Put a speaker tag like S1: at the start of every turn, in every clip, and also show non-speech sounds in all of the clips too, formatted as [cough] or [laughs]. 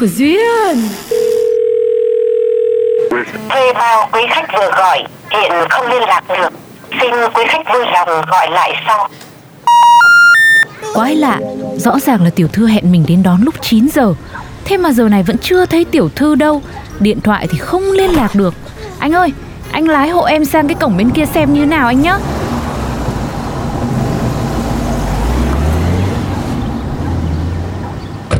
S1: của Duyên.
S2: Thuê bao quý khách vừa gọi hiện không liên lạc được. Xin quý khách vui lòng gọi lại sau.
S3: Quái lạ, rõ ràng là tiểu thư hẹn mình đến đón lúc 9 giờ. Thế mà giờ này vẫn chưa thấy tiểu thư đâu. Điện thoại thì không liên lạc được. Anh ơi, anh lái hộ em sang cái cổng bên kia xem như nào anh nhá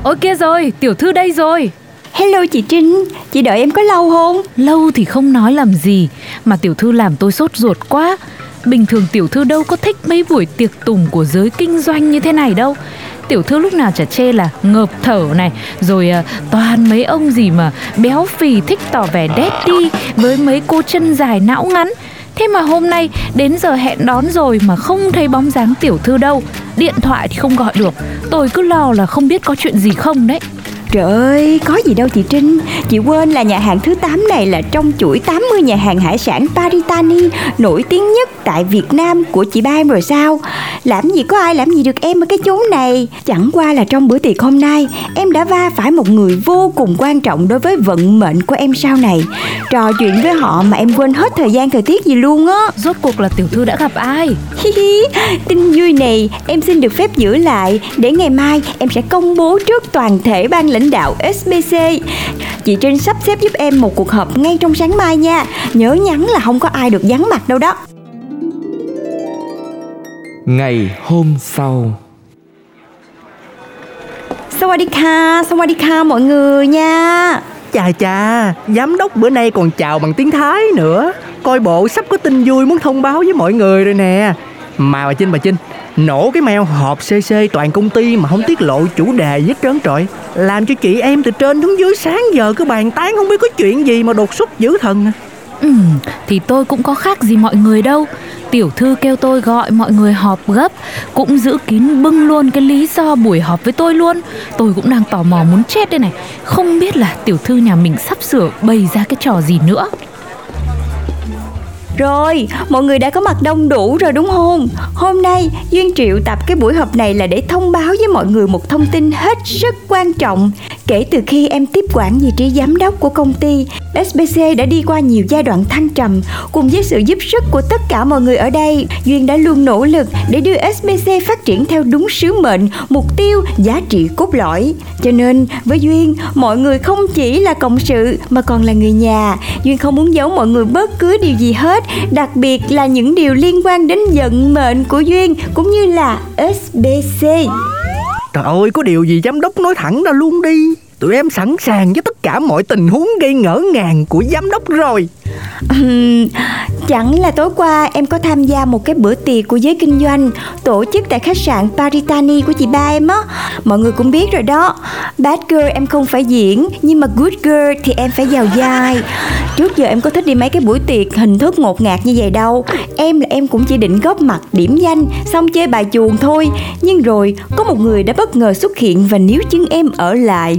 S3: Ôi kia rồi, tiểu thư đây rồi.
S4: Hello chị Trinh Chị đợi em có lâu không?
S3: Lâu thì không nói làm gì Mà tiểu thư làm tôi sốt ruột quá. Bình thường tiểu thư đâu có thích mấy buổi tiệc tùng của giới kinh doanh như thế này đâu. Tiểu thư lúc nào chả chê là ngợp thở này Rồi à, toàn mấy ông gì mà béo phì thích tỏ vẻ đét đi Với mấy cô chân dài não ngắn Thế mà hôm nay đến giờ hẹn đón rồi mà không thấy bóng dáng tiểu thư đâu. Điện thoại thì không gọi được. Tôi cứ lo là không biết có chuyện gì không đấy.
S4: Trời ơi, có gì đâu chị Trinh. Chị quên là nhà hàng thứ 8 này là trong chuỗi 80 nhà hàng hải sản Paritani Nổi tiếng nhất tại Việt Nam của chị ba em rồi sao? Làm gì có ai làm gì được em ở cái chốn này. Chẳng qua là trong bữa tiệc hôm nay Em đã va phải một người vô cùng quan trọng đối với vận mệnh của em sau này. Trò chuyện với họ mà em quên hết thời gian thời tiết gì luôn á.
S3: Rốt cuộc là tiểu thư đã gặp ai?
S4: Hi hi, tin vui này em xin được phép giữ lại. Để ngày mai em sẽ công bố trước toàn thể ban lãnh đạo SBC. Chị Trinh sắp xếp giúp em một cuộc họp ngay trong sáng mai nha. Nhớ nhắn là không có ai được vắng mặt đâu đó.
S5: Ngày hôm sau
S4: Sawadika, Sawadika mọi người nha.
S6: Chà chà, giám đốc bữa nay còn chào bằng tiếng Thái nữa Coi bộ sắp có tin vui muốn thông báo với mọi người rồi nè Mà bà Trinh bà Trinh Nổ cái mèo họp CC toàn công ty mà không tiết lộ chủ đề hết trơn trọi Làm cho chị em từ trên xuống dưới sáng giờ cứ bàn tán không biết có chuyện gì mà đột xuất dữ thần à.
S3: Ừ, thì tôi cũng có khác gì mọi người đâu. Tiểu thư kêu tôi gọi mọi người họp gấp Cũng giữ kín bưng luôn cái lý do buổi họp với tôi luôn. Tôi cũng đang tò mò muốn chết đây này. Không biết là tiểu thư nhà mình sắp sửa bày ra cái trò gì nữa.
S4: Rồi, mọi người đã có mặt đông đủ rồi đúng không? Hôm nay Duyên triệu tập cái buổi họp này là để thông báo với mọi người một thông tin hết sức quan trọng. Kể từ khi em tiếp quản vị trí giám đốc của công ty, SBC đã đi qua nhiều giai đoạn thăng trầm. Cùng với sự giúp sức của tất cả mọi người ở đây, Duyên đã luôn nỗ lực để đưa SBC phát triển theo đúng sứ mệnh, mục tiêu, giá trị cốt lõi. Cho nên, với Duyên, mọi người không chỉ là cộng sự mà còn là người nhà. Duyên không muốn giấu mọi người bất cứ điều gì hết, đặc biệt là những điều liên quan đến vận mệnh của Duyên cũng như là SBC.
S6: Trời ơi, có điều gì giám đốc nói thẳng ra luôn đi. Tụi em sẵn sàng với tất cả mọi tình huống gây ngỡ ngàng của giám đốc rồi.
S4: Chẳng là tối qua em có tham gia một cái bữa tiệc của giới kinh doanh tổ chức tại khách sạn Paritani của chị ba em á. Mọi người cũng biết rồi đó. Bad girl em không phải diễn nhưng mà good girl thì em phải vào vai. Trước giờ em có thích đi mấy cái buổi tiệc hình thức ngột ngạt như vậy đâu. Em là em cũng chỉ định góp mặt điểm danh xong chơi bài chuồng thôi. Nhưng rồi có một người đã bất ngờ xuất hiện và níu chân em ở lại.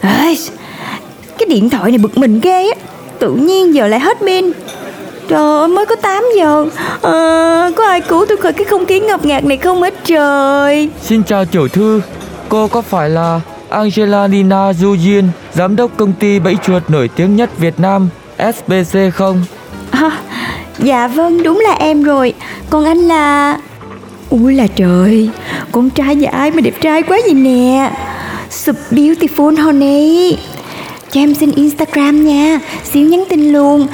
S4: Ê, cái điện thoại này bực mình ghê á. Tự nhiên giờ lại hết pin. Trời ơi mới có 8 giờ. À, Có ai cứu tôi khỏi cái không khí ngập ngạt này không hết trời?
S7: Xin chào tiểu thư, cô có phải là Angelina Du Duyên, giám đốc công ty bẫy chuột nổi tiếng nhất Việt Nam, SBC không?
S4: à, Dạ vâng đúng là em rồi. Còn anh là Ui là trời Con trai và ai mà đẹp trai quá vậy nè. So beautiful honey Cho em xin Instagram nha Xíu nhắn tin luôn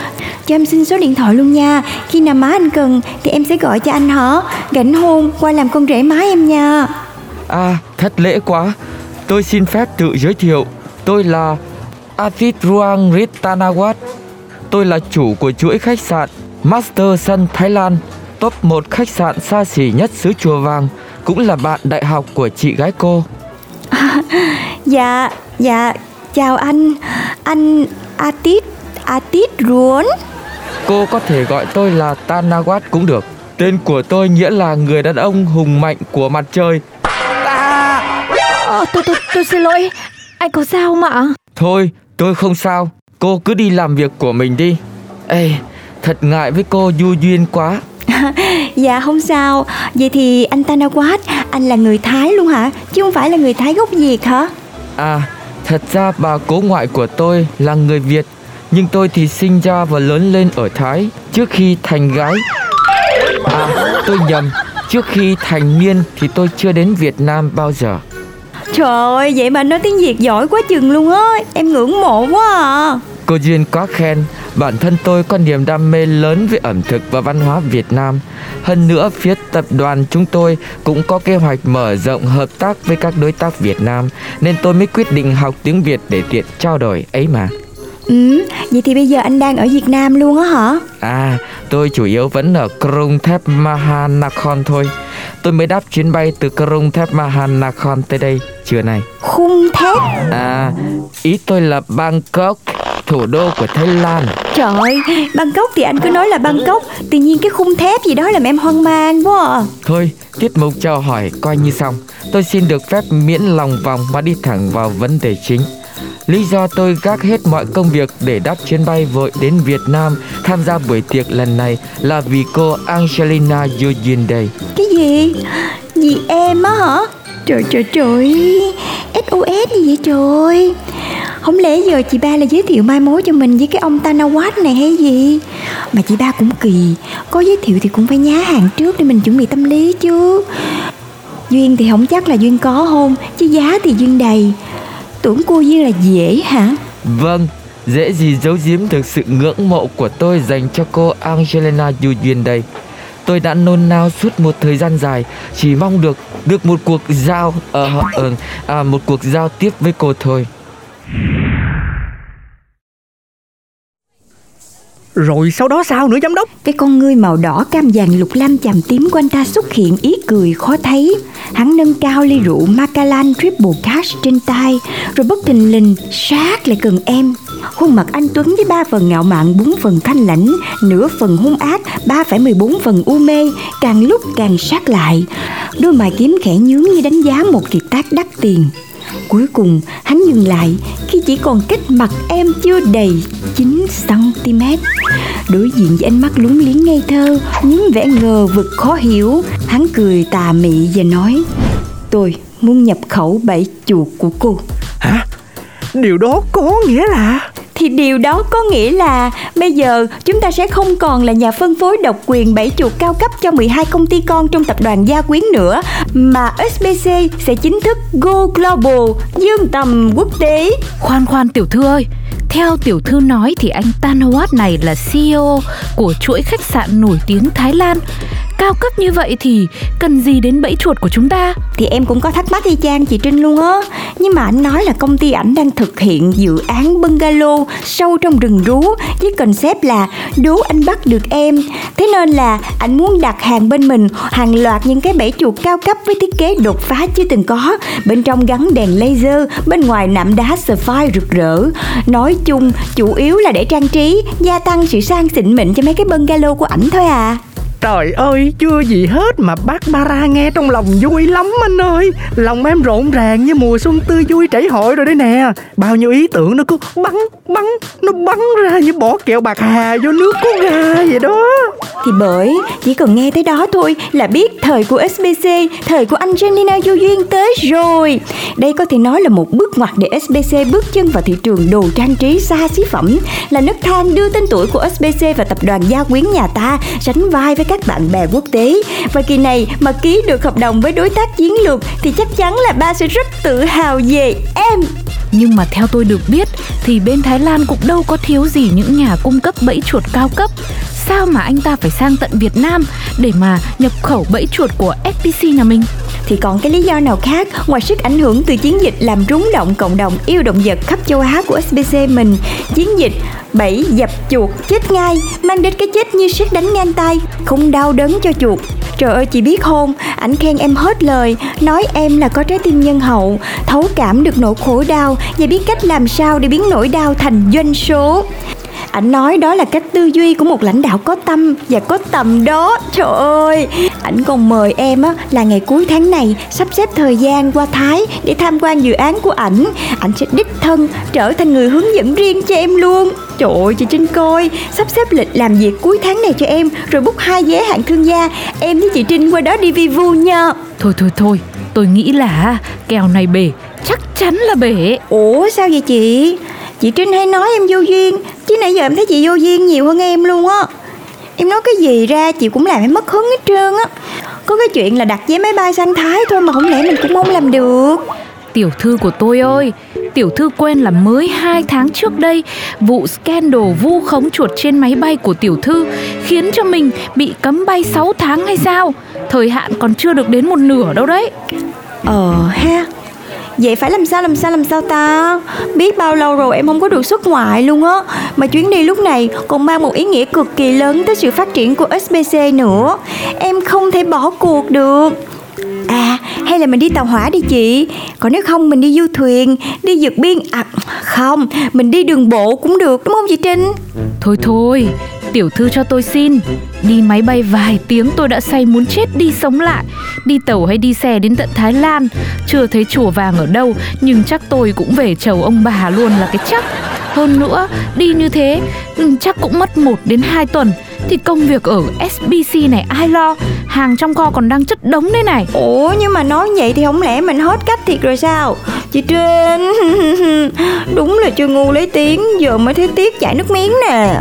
S4: Cho em xin số điện thoại luôn nha Khi nào má anh cần Thì em sẽ gọi cho anh hả Gảnh hôn qua làm con rể má em nha
S7: À, thất lễ quá. Tôi xin phép tự giới thiệu. Tôi là Atit Ruang Ritanawat. Tôi là chủ của chuỗi khách sạn Master Sun Thái Lan, top 1 khách sạn xa xỉ nhất xứ Chùa Vàng, cũng là bạn đại học của chị gái cô. [laughs]
S4: Dạ, dạ, chào anh Anh Atit, Atit Ruốn
S7: Cô có thể gọi tôi là Tanawat cũng được. Tên của tôi nghĩa là người đàn ông hùng mạnh của mặt trời.
S1: Ờ, tôi, tôi, tôi xin lỗi Anh có sao mà
S7: Thôi, tôi không sao. Cô cứ đi làm việc của mình đi. Ê, thật ngại với cô du duyên quá. [laughs]
S4: Dạ không sao Vậy thì anh Tanawat Anh là người Thái luôn hả Chứ không phải là người Thái gốc Việt hả
S7: À, thật ra bà cố ngoại của tôi là người Việt, nhưng tôi thì sinh ra và lớn lên ở Thái trước khi thành gái. À, tôi nhầm, trước khi thành niên thì tôi chưa đến Việt Nam bao giờ.
S4: Trời ơi vậy mà nói tiếng Việt giỏi quá chừng luôn á Em ngưỡng mộ quá à
S7: Cô Duyên quá khen, bản thân tôi có niềm đam mê lớn với ẩm thực và văn hóa Việt Nam. Hơn nữa, phía tập đoàn chúng tôi cũng có kế hoạch mở rộng hợp tác với các đối tác Việt Nam, nên tôi mới quyết định học tiếng Việt để tiện trao đổi ấy mà.
S4: Ừ Vậy thì bây giờ anh đang ở Việt Nam luôn á hả
S7: À, tôi chủ yếu vẫn ở Krung Thep Mahanakhon thôi. Tôi mới đáp chuyến bay từ Krung Thep Mahanakhon tới đây trưa nay.
S4: Khung thép
S7: À, ý tôi là Bangkok, thủ đô của Thái Lan.
S4: Trời ơi Bangkok thì anh cứ nói là Bangkok Tự nhiên cái khung thép gì đó làm em hoang mang quá à.
S7: Thôi, tiết mục chào hỏi coi như xong. Tôi xin được phép miễn lòng vòng và đi thẳng vào vấn đề chính. Lý do tôi gác hết mọi công việc để đáp chuyến bay vội đến Việt Nam tham gia buổi tiệc lần này là vì cô Angelina Jolie đây.
S4: Cái gì Gì em á hả Trời trời trời SOS gì vậy trời không lẽ giờ chị ba là giới thiệu mai mối cho mình với cái ông Tanawat này hay gì? Mà chị ba cũng kỳ. Có giới thiệu thì cũng phải nhá hàng trước để mình chuẩn bị tâm lý chứ. Duyên thì không chắc là Duyên có hôn Chứ giá thì Duyên đầy. Tưởng cô Duyên là dễ hả?
S7: Vâng, dễ gì giấu giếm được sự ngưỡng mộ của tôi dành cho cô Angelina Jolie đây. Tôi đã nôn nao suốt một thời gian dài, chỉ mong được được một cuộc giao uh, uh, à, một cuộc giao tiếp với cô thôi.
S6: Rồi sau đó sao nữa, giám đốc?
S4: Cái con ngươi màu đỏ cam vàng lục lam chàm tím của anh ta xuất hiện ý cười khó thấy. Hắn nâng cao ly rượu Macallan Triple Cash trên tay, Rồi bất thình lình sát lại cần em. Khuôn mặt anh Tuấn với ba phần ngạo mạn, bốn phần thanh lãnh, Nửa phần hung ác, ba phẩy mười bốn phần u mê, Càng lúc càng sát lại. Đôi mày kiếm khẽ nhướng như đánh giá một kiệt tác đắt tiền. Cuối cùng, hắn dừng lại khi chỉ còn cách mặt em chưa đầy 9cm Đối diện với ánh mắt lúng liếng ngây thơ, Những vẻ ngờ vực khó hiểu, Hắn cười tà mị và nói, Tôi muốn nhập khẩu bảy chuột của cô.
S6: Hả? Điều đó có nghĩa là
S4: thì điều đó có nghĩa là bây giờ chúng ta sẽ không còn là nhà phân phối độc quyền bảy chuột cao cấp cho 12 công ty con trong tập đoàn Gia Quyến nữa mà SBC sẽ chính thức go global, dương tầm quốc tế.
S3: Khoan khoan tiểu thư ơi theo tiểu thư nói thì anh Tanawat này là CEO của chuỗi khách sạn nổi tiếng Thái Lan. Cao cấp như vậy thì cần gì đến bẫy chuột của chúng ta?
S4: Thì em cũng có thắc mắc y chang chị Trinh luôn á. Nhưng mà anh nói là công ty ảnh đang thực hiện dự án bungalow sâu trong rừng rú Với concept là đố anh bắt được em. Thế nên là anh muốn đặt hàng bên mình hàng loạt những cái bẫy chuột cao cấp với thiết kế đột phá chưa từng có. Bên trong gắn đèn laser, bên ngoài nạm đá sapphire rực rỡ. Nói chung chủ yếu là để trang trí, gia tăng sự sang xịn mịn cho mấy cái bungalow của ảnh thôi à.
S6: Trời ơi chưa gì hết mà bác Bara nghe trong lòng vui lắm anh ơi. Lòng em rộn ràng như mùa xuân tươi vui trảy hội rồi đấy nè. Bao nhiêu ý tưởng nó cứ bắn bắn Nó bắn ra như bỏ kẹo bạc hà vô nước có gà vậy đó.
S4: Thì bởi chỉ cần nghe tới đó thôi là biết thời của SBC, thời của Angelina Du Duyên tới rồi. Đây có thể nói là một bước ngoặt để SBC bước chân vào thị trường đồ trang trí xa xí phẩm, là nấc thang đưa tên tuổi của SBC và tập đoàn gia quyến nhà ta sánh vai với các bạn bè quốc tế. Và kỳ này mà ký được hợp đồng với đối tác chiến lược thì chắc chắn là ba sẽ rất tự hào về em.
S3: Nhưng mà theo tôi được biết thì bên Thái Lan cũng đâu có thiếu gì những nhà cung cấp bẫy chuột cao cấp. Sao mà anh ta phải sang tận Việt Nam để mà nhập khẩu bẫy chuột của FPC nhà mình?
S4: thì còn cái lý do nào khác ngoài sức ảnh hưởng từ chiến dịch làm rúng động cộng đồng yêu động vật khắp châu Á của SBC mình. Chiến dịch bẫy dập chuột chết ngay mang đến cái chết như sét đánh ngang tay không đau đớn cho chuột Trời ơi chị biết không, ảnh khen em hết lời, nói em là có trái tim nhân hậu, thấu cảm được nỗi khổ đau và biết cách làm sao để biến nỗi đau thành doanh số. Ảnh nói đó là cách tư duy của một lãnh đạo có tâm và có tầm đó. Trời ơi, ảnh còn mời em á là ngày cuối tháng này sắp xếp thời gian qua Thái để tham quan dự án của ảnh. Ảnh sẽ đích thân trở thành người hướng dẫn riêng cho em luôn. Trời ơi chị Trinh coi Sắp xếp lịch làm việc cuối tháng này cho em Rồi bút hai vé hạng thương gia. Em với chị Trinh qua đó đi vi vu nha.
S3: Thôi thôi thôi Tôi nghĩ là kèo này bể Chắc chắn là bể.
S4: Ủa sao vậy chị? Chị Trinh hay nói em vô duyên Chứ nãy giờ em thấy chị vô duyên nhiều hơn em luôn á Em nói cái gì ra chị cũng làm em mất hứng hết trơn á. Có cái chuyện là đặt vé máy bay sang Thái thôi mà không lẽ mình cũng không làm được.
S3: Tiểu thư của tôi ơi Tiểu thư quên là mới 2 tháng trước đây Vụ scandal vu khống chuột trên máy bay của tiểu thư Khiến cho mình bị cấm bay 6 tháng hay sao? Thời hạn còn chưa được đến một nửa đâu đấy.
S4: Ờ ha Vậy phải làm sao làm sao làm sao ta? Biết bao lâu rồi em không có được xuất ngoại luôn á. Mà chuyến đi lúc này còn mang một ý nghĩa cực kỳ lớn tới sự phát triển của SBC nữa. Em không thể bỏ cuộc được. À hay là mình đi tàu hỏa đi chị. Còn nếu không, mình đi du thuyền, Đi vượt biên À không, Mình đi đường bộ cũng được, đúng không chị Trinh?
S3: Thôi thôi Tiểu thư cho tôi xin. Đi máy bay vài tiếng tôi đã say muốn chết, đi sống lại. Đi tàu hay đi xe đến tận Thái Lan, Chưa thấy chùa vàng ở đâu, Nhưng chắc tôi cũng về chầu ông bà luôn là cái chắc. Hơn nữa, Đi như thế ừ, Chắc cũng mất 1 đến 2 tuần. Thì công việc ở SBC này ai lo? Hàng trong kho còn đang chất đống đây này.
S4: Ủa, nhưng mà nói vậy thì không lẽ mình hết cách thiệt rồi sao? Chị Trinh, [laughs] Đúng là chưa ngu lấy tiếng, Giờ mới thấy tiếc chảy nước miếng nè.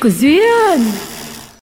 S3: kuzuyan.